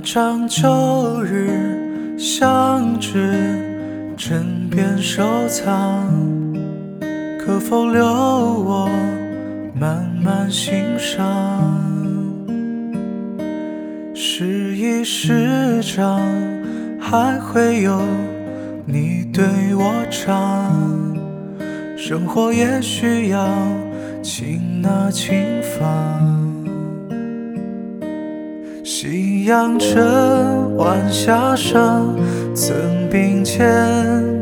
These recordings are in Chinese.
张旧日相知，枕边收藏，可否留我慢慢欣赏？时已时长，还会有你对我唱。生活也需要轻拿轻放。阳沉，晚霞上，曾并肩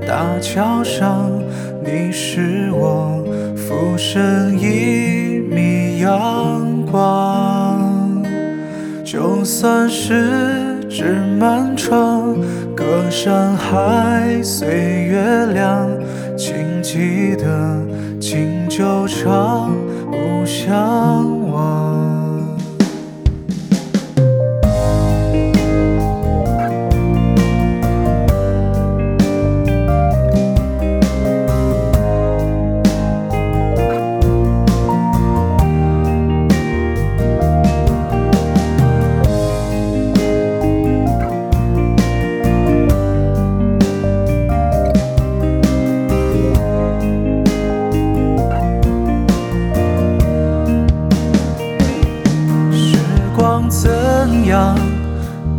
大桥上，你是我浮生一米阳光。就算是纸满窗，隔山海，随月亮，请记得敬酒长，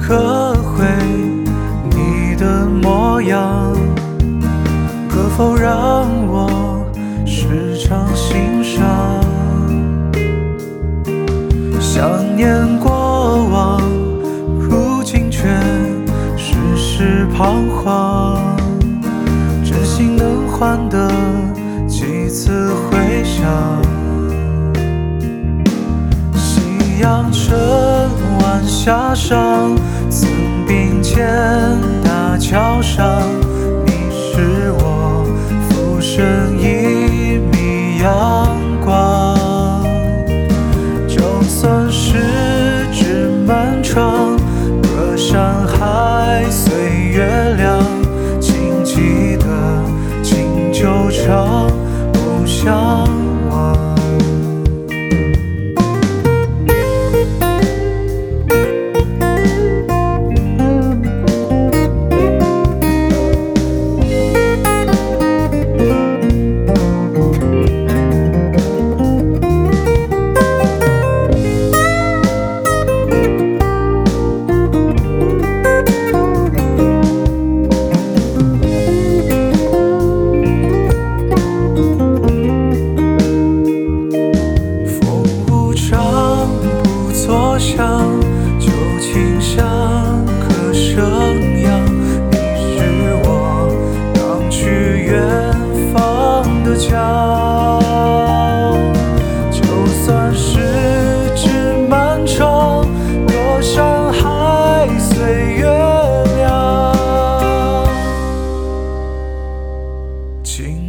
刻绘你的模样？可否让我时常欣赏？想念过往，如今却世事彷徨。真心能换得几次晚霞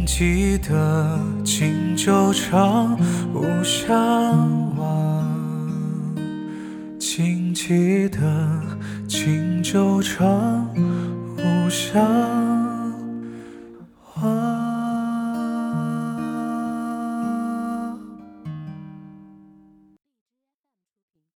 记得敬酒长，无相忘。请记得敬酒长，无相。